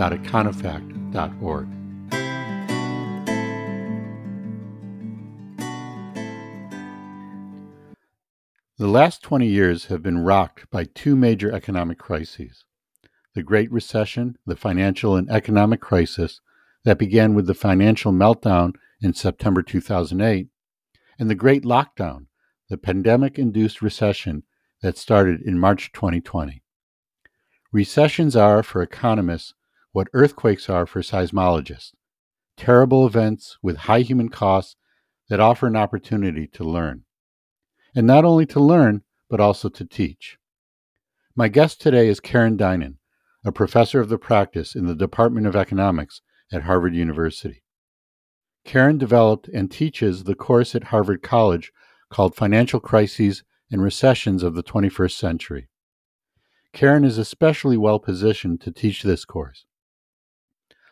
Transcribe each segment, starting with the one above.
www.econofact.org. The last 20 years have been rocked by two major economic crises the Great Recession, the financial and economic crisis that began with the financial meltdown in September 2008, and the Great Lockdown, the pandemic induced recession that started in March 2020. Recessions are, for economists, what earthquakes are for seismologists terrible events with high human costs that offer an opportunity to learn. And not only to learn, but also to teach. My guest today is Karen Dynan, a professor of the practice in the Department of Economics at Harvard University. Karen developed and teaches the course at Harvard College called Financial Crises and recessions of the 21st century. Karen is especially well positioned to teach this course.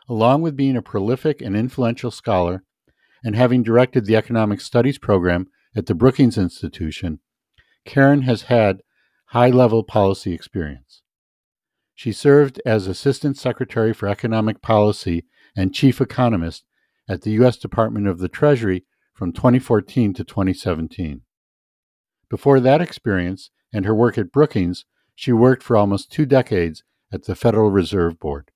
Along with being a prolific and influential scholar and having directed the Economic Studies program at the Brookings Institution, Karen has had high level policy experience. She served as Assistant Secretary for Economic Policy and Chief Economist at the U.S. Department of the Treasury from 2014 to 2017. Before that experience and her work at Brookings, she worked for almost two decades at the Federal Reserve Board.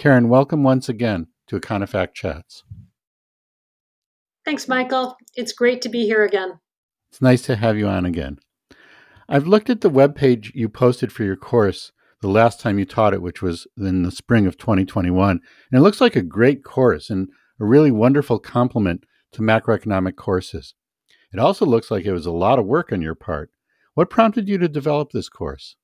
Karen, welcome once again to Econofact Chats. Thanks, Michael. It's great to be here again. It's nice to have you on again. I've looked at the web page you posted for your course the last time you taught it, which was in the spring of 2021. And it looks like a great course and a really wonderful complement to macroeconomic courses. It also looks like it was a lot of work on your part. What prompted you to develop this course?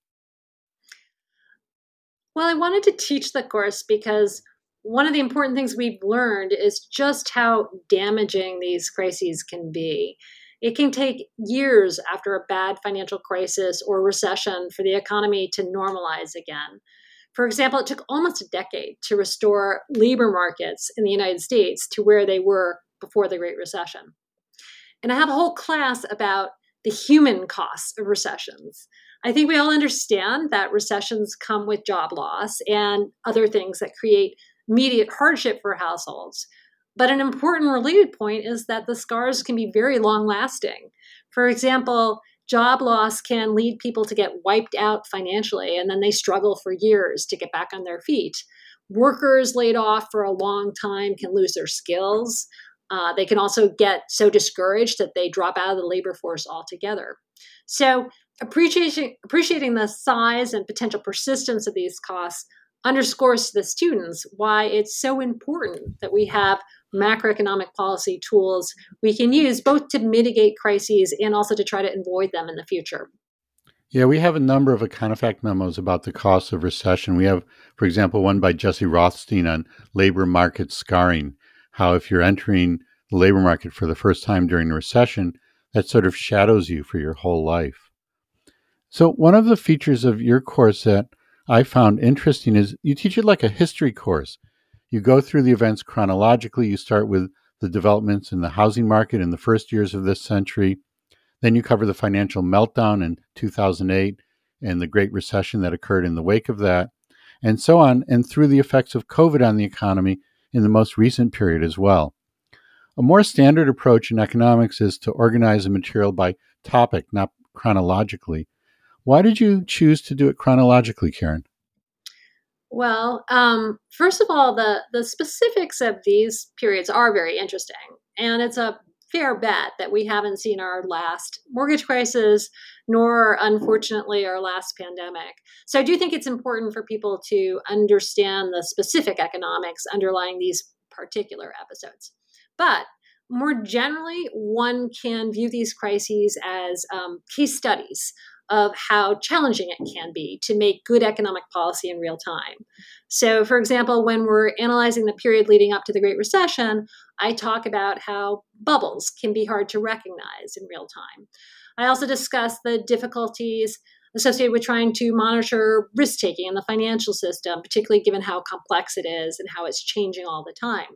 Well, I wanted to teach the course because one of the important things we've learned is just how damaging these crises can be. It can take years after a bad financial crisis or recession for the economy to normalize again. For example, it took almost a decade to restore labor markets in the United States to where they were before the Great Recession. And I have a whole class about the human costs of recessions. I think we all understand that recessions come with job loss and other things that create immediate hardship for households. But an important related point is that the scars can be very long lasting. For example, job loss can lead people to get wiped out financially and then they struggle for years to get back on their feet. Workers laid off for a long time can lose their skills. Uh, they can also get so discouraged that they drop out of the labor force altogether. So, appreciating, appreciating the size and potential persistence of these costs underscores to the students why it's so important that we have macroeconomic policy tools we can use both to mitigate crises and also to try to avoid them in the future. Yeah, we have a number of Econofact memos about the costs of recession. We have, for example, one by Jesse Rothstein on labor market scarring how if you're entering the labor market for the first time during a recession, that sort of shadows you for your whole life. So, one of the features of your course that I found interesting is you teach it like a history course. You go through the events chronologically. You start with the developments in the housing market in the first years of this century. Then you cover the financial meltdown in 2008 and the Great Recession that occurred in the wake of that, and so on, and through the effects of COVID on the economy in the most recent period as well. A more standard approach in economics is to organize the material by topic, not chronologically. Why did you choose to do it chronologically, Karen? Well, um, first of all, the the specifics of these periods are very interesting, and it's a fair bet that we haven't seen our last mortgage crisis, nor unfortunately our last pandemic. So I do think it's important for people to understand the specific economics underlying these particular episodes. But more generally, one can view these crises as um, case studies of how challenging it can be to make good economic policy in real time. So, for example, when we're analyzing the period leading up to the Great Recession, I talk about how bubbles can be hard to recognize in real time. I also discuss the difficulties associated with trying to monitor risk taking in the financial system, particularly given how complex it is and how it's changing all the time.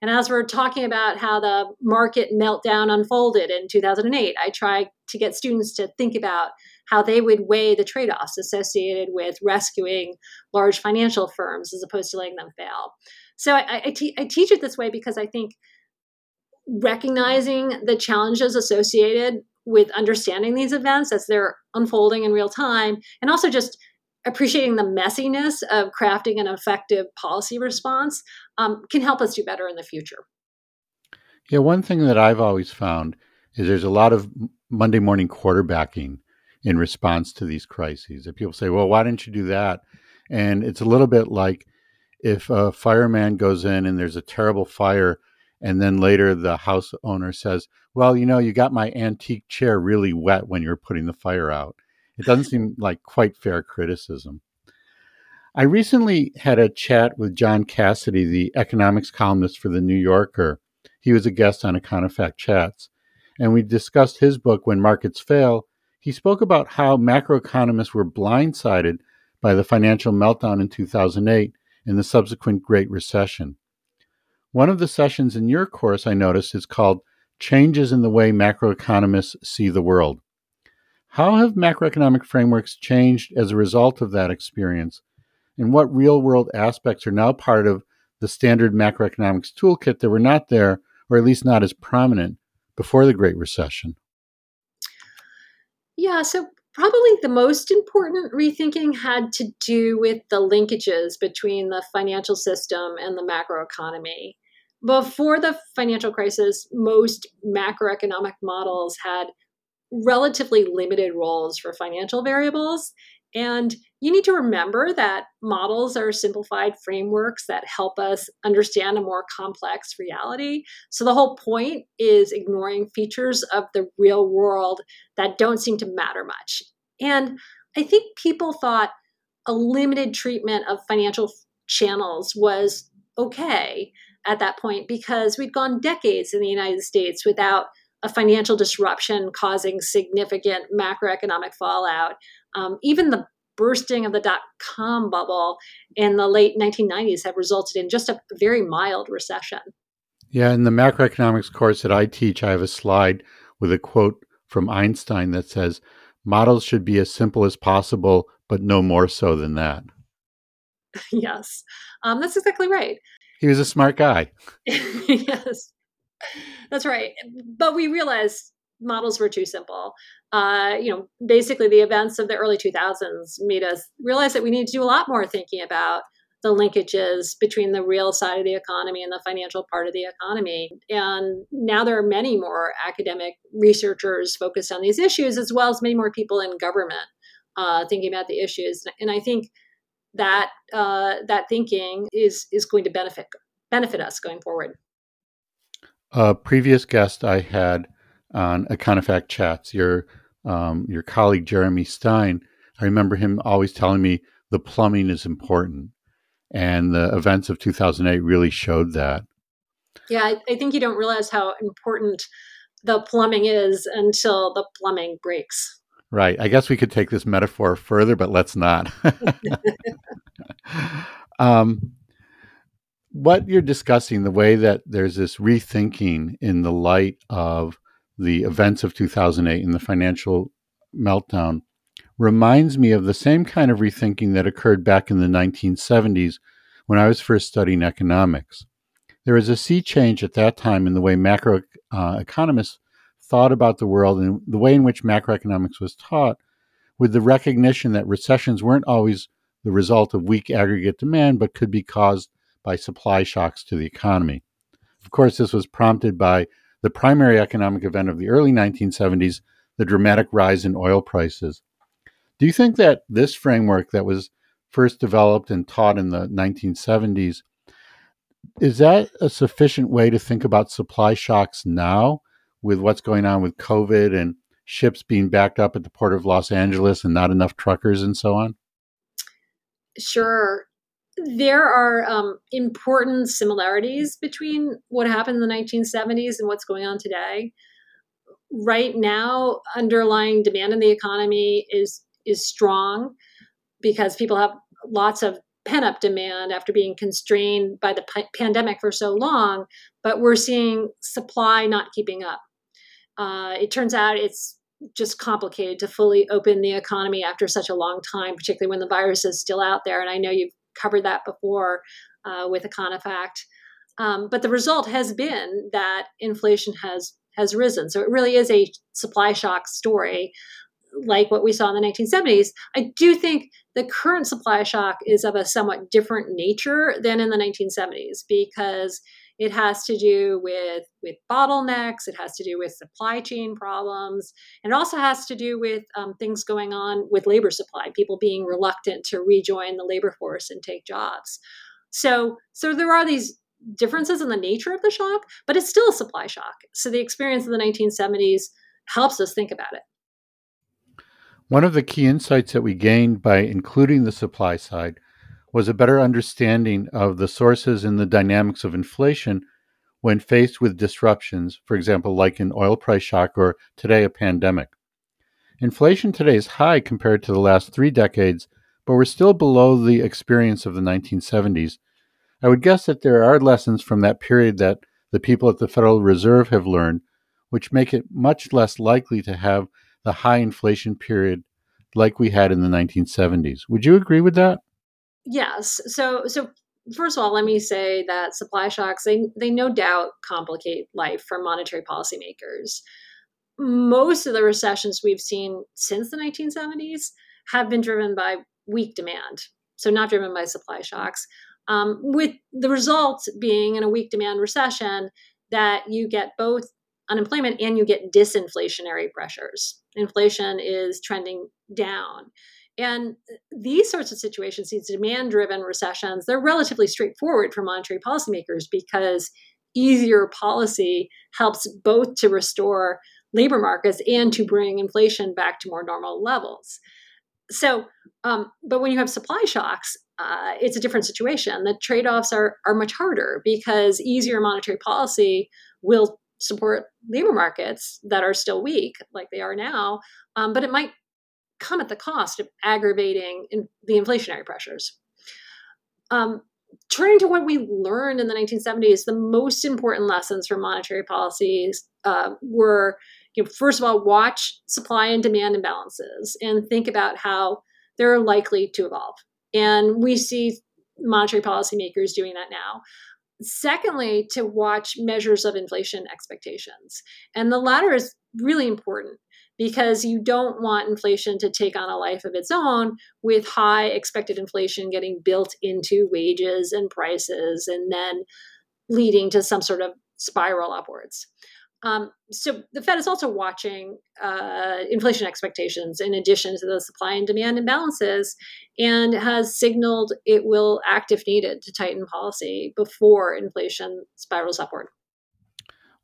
And as we're talking about how the market meltdown unfolded in 2008, I try to get students to think about how they would weigh the trade offs associated with rescuing large financial firms as opposed to letting them fail. So I, I, te- I teach it this way because I think recognizing the challenges associated with understanding these events as they're unfolding in real time and also just appreciating the messiness of crafting an effective policy response um, can help us do better in the future. Yeah, one thing that I've always found is there's a lot of Monday morning quarterbacking in response to these crises. If people say, well, why didn't you do that? And it's a little bit like if a fireman goes in and there's a terrible fire, and then later the house owner says, well, you know, you got my antique chair really wet when you were putting the fire out. It doesn't seem like quite fair criticism. I recently had a chat with John Cassidy, the economics columnist for The New Yorker. He was a guest on Econofact Chats, and we discussed his book, When Markets Fail. He spoke about how macroeconomists were blindsided by the financial meltdown in 2008 and the subsequent Great Recession. One of the sessions in your course I noticed is called Changes in the Way Macroeconomists See the World. How have macroeconomic frameworks changed as a result of that experience? And what real world aspects are now part of the standard macroeconomics toolkit that were not there, or at least not as prominent, before the Great Recession? Yeah, so probably the most important rethinking had to do with the linkages between the financial system and the macroeconomy. Before the financial crisis, most macroeconomic models had relatively limited roles for financial variables. And you need to remember that models are simplified frameworks that help us understand a more complex reality. So the whole point is ignoring features of the real world that don't seem to matter much. And I think people thought a limited treatment of financial channels was okay at that point because we'd gone decades in the United States without a financial disruption causing significant macroeconomic fallout. Um, even the bursting of the dot com bubble in the late 1990s have resulted in just a very mild recession. Yeah, in the macroeconomics course that I teach, I have a slide with a quote from Einstein that says, Models should be as simple as possible, but no more so than that. yes, um, that's exactly right. He was a smart guy. yes, that's right. But we realized models were too simple. Uh, you know, basically, the events of the early 2000s made us realize that we need to do a lot more thinking about the linkages between the real side of the economy and the financial part of the economy. And now there are many more academic researchers focused on these issues, as well as many more people in government uh, thinking about the issues. And I think that uh, that thinking is is going to benefit benefit us going forward. A previous guest I had on Econofact Chats, your um, your colleague Jeremy Stein. I remember him always telling me the plumbing is important, and the events of 2008 really showed that. Yeah, I, I think you don't realize how important the plumbing is until the plumbing breaks. Right. I guess we could take this metaphor further, but let's not. um, what you're discussing, the way that there's this rethinking in the light of the events of 2008 and the financial meltdown, reminds me of the same kind of rethinking that occurred back in the 1970s when I was first studying economics. There was a sea change at that time in the way macro uh, thought about the world and the way in which macroeconomics was taught, with the recognition that recessions weren't always the result of weak aggregate demand, but could be caused by supply shocks to the economy. Of course, this was prompted by the primary economic event of the early 1970s, the dramatic rise in oil prices. Do you think that this framework that was first developed and taught in the 1970s is that a sufficient way to think about supply shocks now with what's going on with COVID and ships being backed up at the port of Los Angeles and not enough truckers and so on? Sure. There are um, important similarities between what happened in the 1970s and what's going on today. Right now, underlying demand in the economy is is strong because people have lots of pent up demand after being constrained by the p- pandemic for so long, but we're seeing supply not keeping up. Uh, it turns out it's just complicated to fully open the economy after such a long time, particularly when the virus is still out there. And I know you've covered that before uh, with Econofact. Um, but the result has been that inflation has has risen. So it really is a supply shock story, like what we saw in the 1970s. I do think the current supply shock is of a somewhat different nature than in the 1970s because it has to do with with bottlenecks. It has to do with supply chain problems, and it also has to do with um, things going on with labor supply. People being reluctant to rejoin the labor force and take jobs. So, so there are these differences in the nature of the shock, but it's still a supply shock. So the experience of the 1970s helps us think about it. One of the key insights that we gained by including the supply side was a better understanding of the sources and the dynamics of inflation when faced with disruptions, for example, like an oil price shock or today a pandemic. Inflation today is high compared to the last three decades, but we're still below the experience of the 1970s. I would guess that there are lessons from that period that the people at the Federal Reserve have learned, which make it much less likely to have the high inflation period like we had in the 1970s. Would you agree with that? Yes. So so first of all, let me say that supply shocks they they no doubt complicate life for monetary policymakers. Most of the recessions we've seen since the 1970s have been driven by weak demand, so not driven by supply shocks. Um, with the result being in a weak demand recession that you get both unemployment and you get disinflationary pressures. Inflation is trending down. And these sorts of situations, these demand driven recessions, they're relatively straightforward for monetary policymakers because easier policy helps both to restore labor markets and to bring inflation back to more normal levels. So, um, but when you have supply shocks, uh, it's a different situation. The trade offs are, are much harder because easier monetary policy will support labor markets that are still weak, like they are now, um, but it might come at the cost of aggravating in the inflationary pressures. Um, turning to what we learned in the 1970s, the most important lessons from monetary policies uh, were, you know, first of all, watch supply and demand imbalances and think about how they're likely to evolve. And we see monetary policymakers doing that now. Secondly, to watch measures of inflation expectations. And the latter is really important because you don't want inflation to take on a life of its own with high expected inflation getting built into wages and prices and then leading to some sort of spiral upwards. Um, so the Fed is also watching uh, inflation expectations in addition to the supply and demand imbalances and has signaled it will act if needed to tighten policy before inflation spirals upward.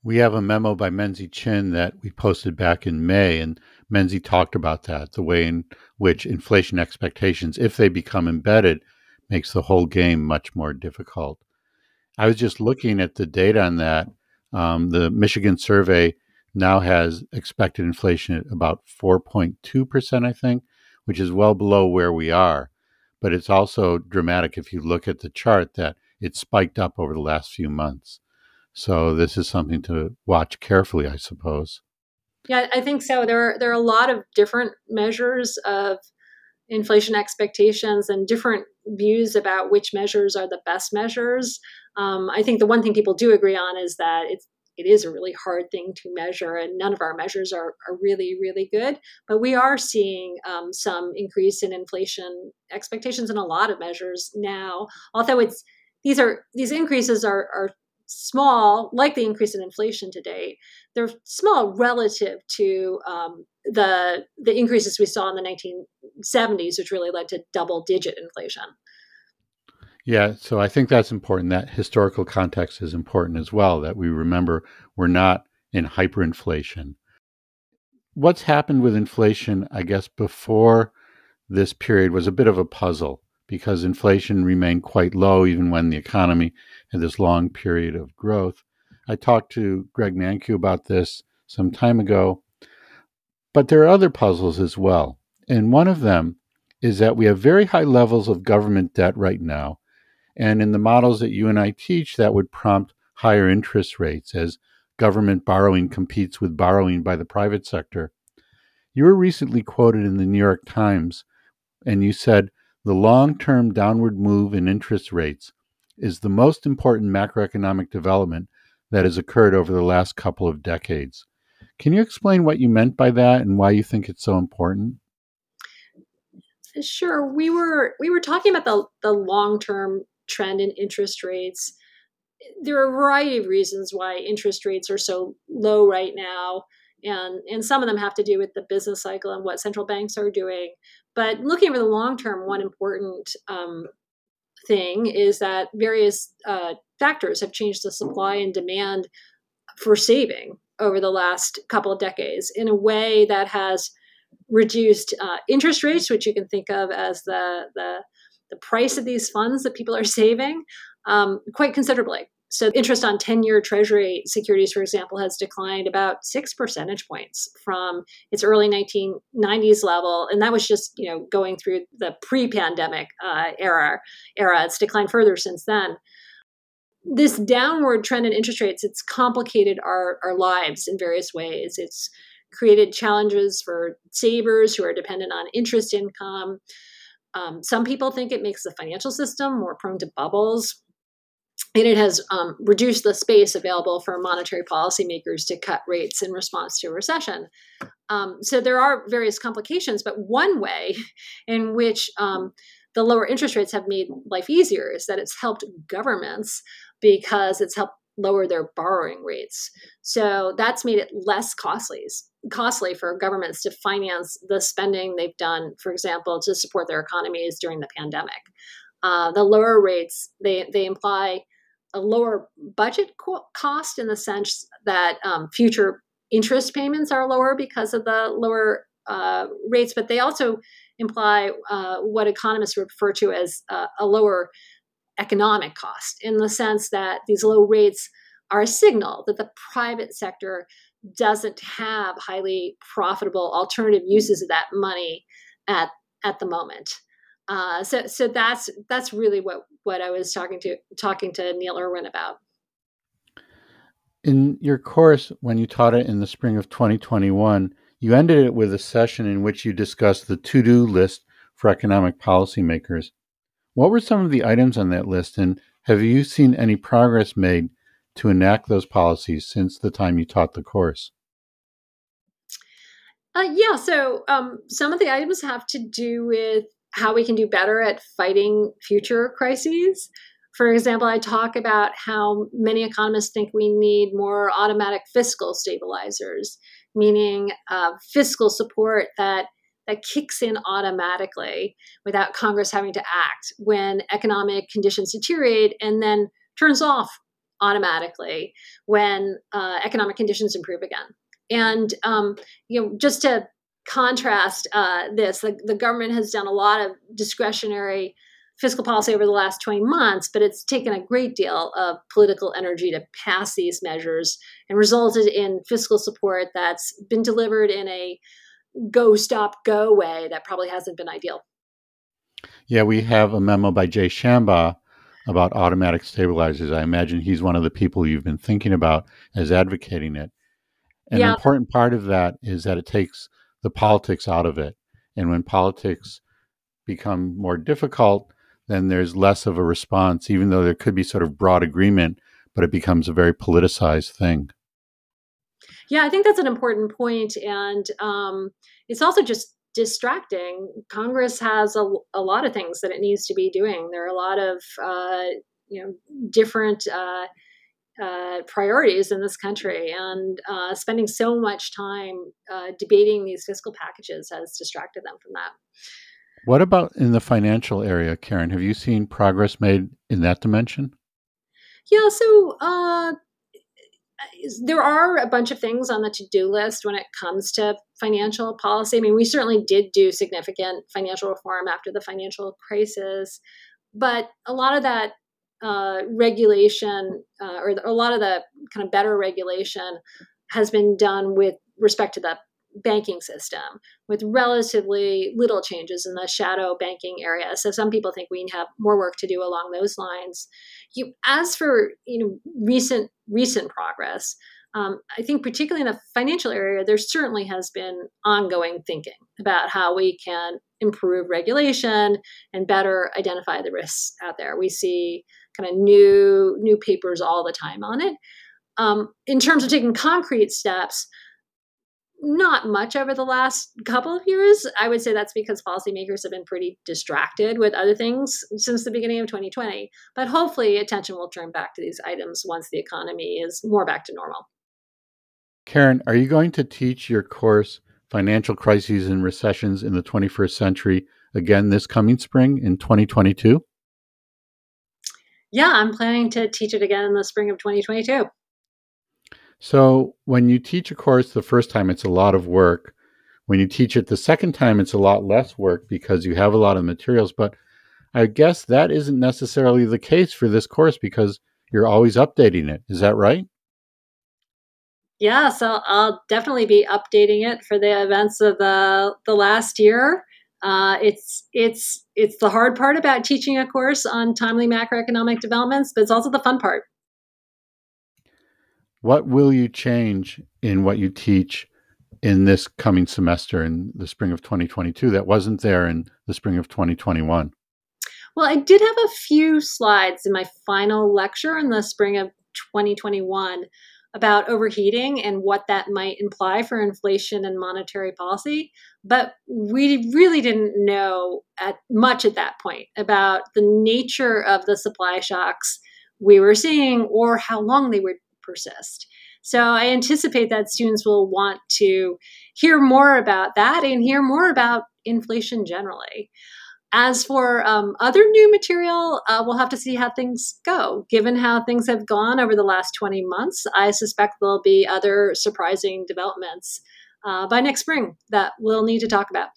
We have a memo by Menzie Chinn that we posted back in May, and Menzie talked about that the way in which inflation expectations, if they become embedded, makes the whole game much more difficult. I was just looking at the data on that. Um, the Michigan survey now has expected inflation at about 4.2%, I think, which is well below where we are. But it's also dramatic if you look at the chart that it spiked up over the last few months. So this is something to watch carefully, I suppose. Yeah, I think so. There are there are a lot of different measures of inflation expectations and different views about which measures are the best measures. Um, I think the one thing people do agree on is that it's it is a really hard thing to measure, and none of our measures are, are really, really good. But we are seeing um, some increase in inflation expectations in a lot of measures now. Although it's these are these increases are, are small, like the increase in inflation to date, they're small relative to um, the the increases we saw in the 1970s, which really led to double digit inflation. Yeah, so I think that's important. That historical context is important as well. That we remember we're not in hyperinflation. what's happened with inflation, I guess, before this period was a bit of a puzzle because inflation remained quite low even when the economy had this long period of growth. I talked to Greg Mankiw about this some time ago, but there are other puzzles as well. And one of them is that we have very high levels of government debt right now. And in the models that you and I teach, that would prompt higher interest rates as government borrowing competes with borrowing by the private sector. You were recently quoted in the New York Times, and you said the long term downward move in interest rates is the most important macroeconomic development that has occurred over the last couple of decades. Can you explain what you meant by that and why you think it's so important? Sure. We were we were talking about the the long term trend in interest rates. There are a variety of reasons why interest rates are so low right now, and and some of them have to do with the business cycle and what central banks are doing. But looking over the long term, one important um, thing is that various uh, factors have changed the supply and demand for saving over the last couple of decades in a way that has reduced uh, interest rates, which you can think of as the, the, the price of these funds that people are saving, um, quite considerably. So, interest on 10 year Treasury securities, for example, has declined about six percentage points from its early 1990s level. And that was just you know going through the pre pandemic uh, era, era. It's declined further since then this downward trend in interest rates it's complicated our, our lives in various ways it's created challenges for savers who are dependent on interest income um, some people think it makes the financial system more prone to bubbles and it has um, reduced the space available for monetary policymakers to cut rates in response to a recession. Um, so there are various complications, but one way in which um, the lower interest rates have made life easier is that it's helped governments because it's helped lower their borrowing rates. So that's made it less costly costly for governments to finance the spending they've done, for example, to support their economies during the pandemic. Uh, the lower rates they they imply a lower budget co- cost in the sense that um, future interest payments are lower because of the lower uh, rates, but they also imply uh, what economists refer to as uh, a lower economic cost in the sense that these low rates are a signal that the private sector doesn't have highly profitable alternative uses of that money at at the moment. Uh, so so that's that's really what what I was talking to talking to Neil Irwin about. In your course, when you taught it in the spring of 2021, you ended it with a session in which you discussed the to-do list for economic policymakers. What were some of the items on that list, and have you seen any progress made to enact those policies since the time you taught the course? Uh, yeah, so um, some of the items have to do with how we can do better at fighting future crises. For example, I talk about how many economists think we need more automatic fiscal stabilizers, meaning uh, fiscal support that that kicks in automatically without Congress having to act when economic conditions deteriorate and then turns off automatically when uh, economic conditions improve again. And um, you know, just to contrast uh, this, the, the government has done a lot of discretionary fiscal policy over the last 20 months, but it's taken a great deal of political energy to pass these measures and resulted in fiscal support that's been delivered in a go stop go way that probably hasn't been ideal. Yeah, we have a memo by Jay Shambaugh about automatic stabilizers. I imagine he's one of the people you've been thinking about as advocating it. And yeah. an important part of that is that it takes the politics out of it. And when politics become more difficult, then there's less of a response, even though there could be sort of broad agreement, but it becomes a very politicized thing. Yeah, I think that's an important point, and um, it's also just distracting. Congress has a, a, lot of things that it needs to be doing. There are a lot of uh, you know different uh, uh, priorities in this country, and uh, spending so much time uh, debating these fiscal packages has distracted them from that. What about in the financial area, Karen? Have you seen progress made in that dimension? Yeah, so uh, there are a bunch of things on the to-do list when it comes to financial policy. I mean, we certainly did do significant financial reform after the financial crisis, but a lot of that uh, regulation uh, or a lot of the kind of better regulation has been done with respect to the banking system with relatively little changes in the shadow banking area so some people think we have more work to do along those lines you as for you know recent recent progress um, I think, particularly in the financial area, there certainly has been ongoing thinking about how we can improve regulation and better identify the risks out there. We see kind of new new papers all the time on it. Um, in terms of taking concrete steps, not much over the last couple of years. I would say that's because policymakers have been pretty distracted with other things since the beginning of 2020. But hopefully, attention will turn back to these items once the economy is more back to normal. Karen, are you going to teach your course Financial Crises and Recessions in the 21st Century again this coming spring in 2022? Yeah, I'm planning to teach it again in the spring of 2022. So, when you teach a course the first time, it's a lot of work. When you teach it the second time, it's a lot less work because you have a lot of materials. But I guess that isn't necessarily the case for this course because you're always updating it. Is that right? yeah, so I'll definitely be updating it for the events of the the last year. Uh, it's it's it's the hard part about teaching a course on timely macroeconomic developments, but it's also the fun part. What will you change in what you teach in this coming semester in the spring of 2022 that wasn't there in the spring of 2021? Well, I did have a few slides in my final lecture in the spring of 2021 about overheating and what that might imply for inflation and monetary policy. But we really didn't know at much at that point about the nature of the supply shocks we were seeing or how long they would persist. So I anticipate that students will want to hear more about that and hear more about inflation generally. As for um, other new material, uh, we'll have to see how things go. Given how things have gone over the last 20 months, I suspect there'll be other surprising developments uh, by next spring that we'll need to talk about.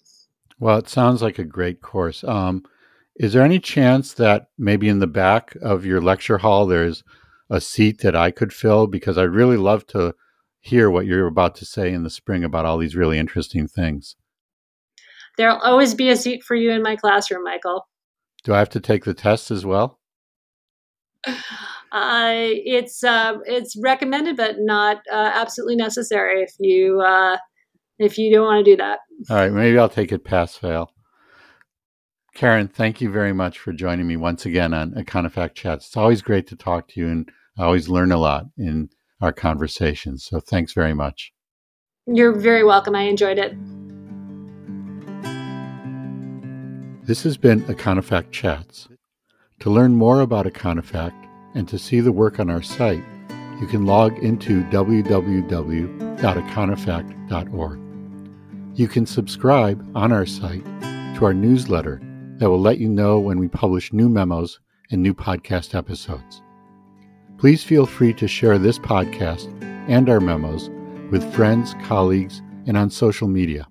Well, it sounds like a great course. Um, is there any chance that maybe in the back of your lecture hall there's a seat that I could fill? Because I'd really love to hear what you're about to say in the spring about all these really interesting things. There'll always be a seat for you in my classroom, Michael. Do I have to take the test as well? Uh, it's uh, it's recommended, but not uh, absolutely necessary if you uh, if you don't want to do that. All right, maybe I'll take it pass fail. Karen, thank you very much for joining me once again on Econofact Chats. It's always great to talk to you, and I always learn a lot in our conversations. So thanks very much. You're very welcome. I enjoyed it. This has been Econofact Chats. To learn more about Econofact and to see the work on our site, you can log into www.econofact.org. You can subscribe on our site to our newsletter that will let you know when we publish new memos and new podcast episodes. Please feel free to share this podcast and our memos with friends, colleagues, and on social media.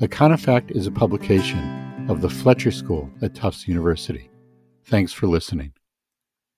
Econofact is a publication of the Fletcher School at Tufts University. Thanks for listening.